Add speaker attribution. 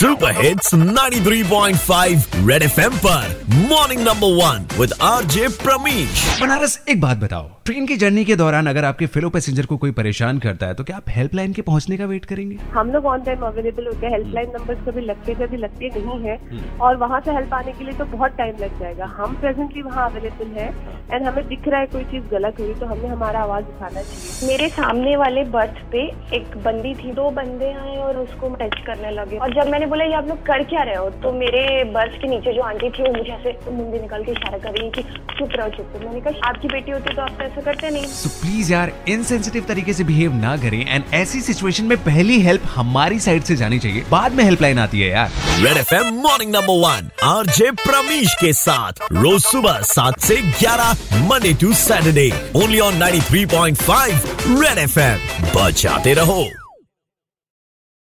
Speaker 1: super hits 93.5 red FM पर morning number one with RJ Pramish
Speaker 2: Banaras एक बात बताओ ट्रेन की जर्नी के दौरान अगर आपके फेलो पैसेंजर को कोई परेशान करता है तो क्या आप हेल्पलाइन के पहुँचने का वेट करेंगे?
Speaker 3: हम लोग ऑन टाइम अवेलेबल होते हैं हेल्पलाइन नंबर कभी लगते कभी लगते नहीं है और वहाँ से हेल्प आने के लिए तो बहुत टाइम लग जाएगा। हम प्रेजेंटली वहाँ अवेलेबल है एंड हमें दिख रहा है कोई चीज़ गलत हुई तो हमें हमारा आवाज़ उठाना चाहिए।
Speaker 4: मेरे सामने वाले बर्थ पे एक बंदी थी दो बंदे आए और उसको टच करने लगे। और जब मैंने बोला ये आप लोग कर क्या रहे हो? तो मेरे बर्थ के नीचे जो आंटी थी वो मुझे ऐसे मुंडी निकाल के इशारा कर रही है कि चुप रहो चुप रहो। मैंने कहा आपकी बेटी होती तो आप तो ऐसा करते नहीं।
Speaker 2: सो प्लीज़ यार इनसेंसिटिव तरीके से बिहेव ना करें एंड ऐसी सिचुएशन में पहली हेल्प हमारी साइड से जानी चाहिए। बाद में हेल्पलाइन आती है यार।
Speaker 1: Red FM morning number one RJ Pramish के साथ। रोज सुबह सात से ग्यारह Monday to Saturday only on 93.5 red FM बचाते रहो।